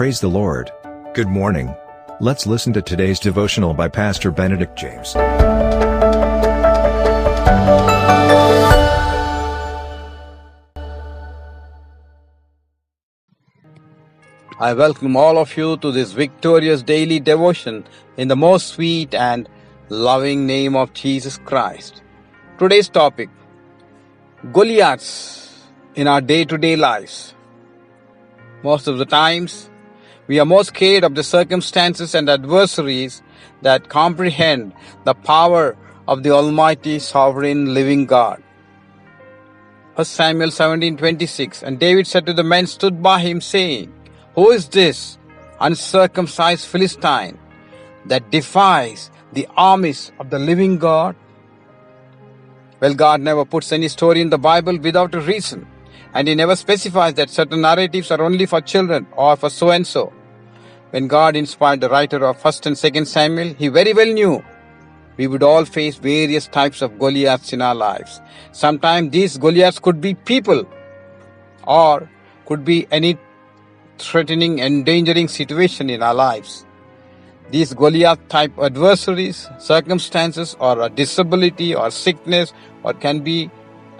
Praise the Lord. Good morning. Let's listen to today's devotional by Pastor Benedict James. I welcome all of you to this victorious daily devotion in the most sweet and loving name of Jesus Christ. Today's topic Goliaths in our day to day lives. Most of the times, we are more scared of the circumstances and adversaries that comprehend the power of the Almighty Sovereign Living God. 1 Samuel 17:26 And David said to the men stood by him saying, Who is this uncircumcised Philistine that defies the armies of the living God? Well, God never puts any story in the Bible without a reason, and He never specifies that certain narratives are only for children or for so and so. When God inspired the writer of 1st and 2nd Samuel, he very well knew we would all face various types of Goliaths in our lives. Sometimes these Goliaths could be people or could be any threatening, endangering situation in our lives. These Goliath type adversaries, circumstances, or a disability or sickness, or can be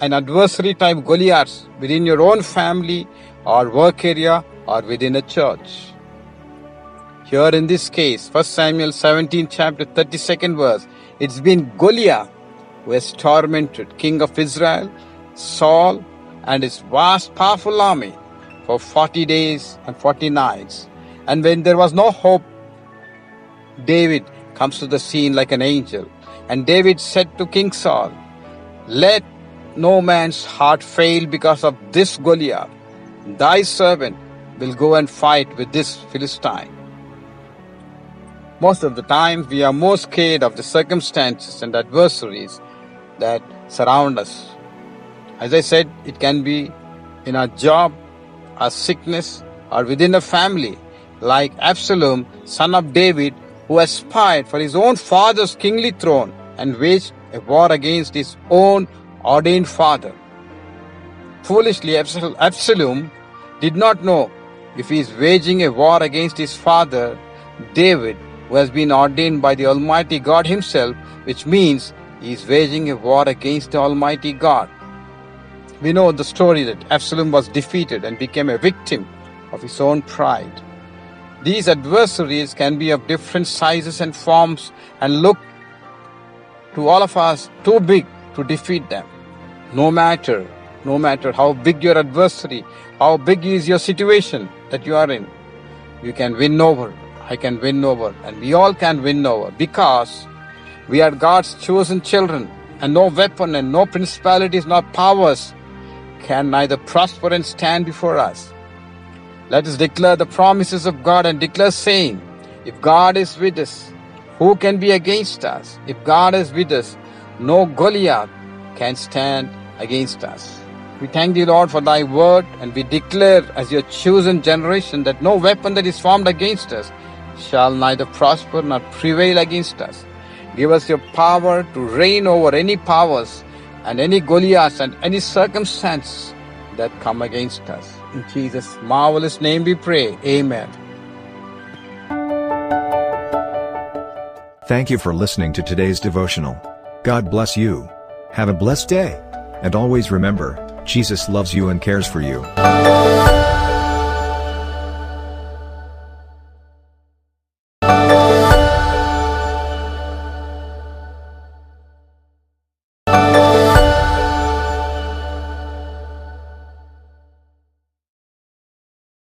an adversary type Goliaths within your own family or work area or within a church. Here in this case, 1 Samuel 17 chapter 32nd verse, it's been Goliath who has tormented king of Israel, Saul, and his vast powerful army for 40 days and 40 nights. And when there was no hope, David comes to the scene like an angel. And David said to King Saul, Let no man's heart fail because of this Goliath. Thy servant will go and fight with this Philistine. Most of the time, we are more scared of the circumstances and adversaries that surround us. As I said, it can be in our job, our sickness, or within a family, like Absalom, son of David, who aspired for his own father's kingly throne and waged a war against his own ordained father. Foolishly, Absalom did not know if he is waging a war against his father, David, who has been ordained by the Almighty God Himself, which means he is waging a war against the Almighty God. We know the story that Absalom was defeated and became a victim of his own pride. These adversaries can be of different sizes and forms and look to all of us too big to defeat them. No matter, no matter how big your adversary, how big is your situation that you are in, you can win over I can win over, and we all can win over because we are God's chosen children, and no weapon and no principalities nor powers can neither prosper and stand before us. Let us declare the promises of God and declare, saying, If God is with us, who can be against us? If God is with us, no Goliath can stand against us. We thank thee, Lord, for thy word, and we declare as your chosen generation that no weapon that is formed against us shall neither prosper nor prevail against us. Give us your power to reign over any powers and any Goliaths and any circumstance that come against us. In Jesus' marvelous name we pray. Amen. Thank you for listening to today's devotional. God bless you. Have a blessed day. And always remember, Jesus loves you and cares for you.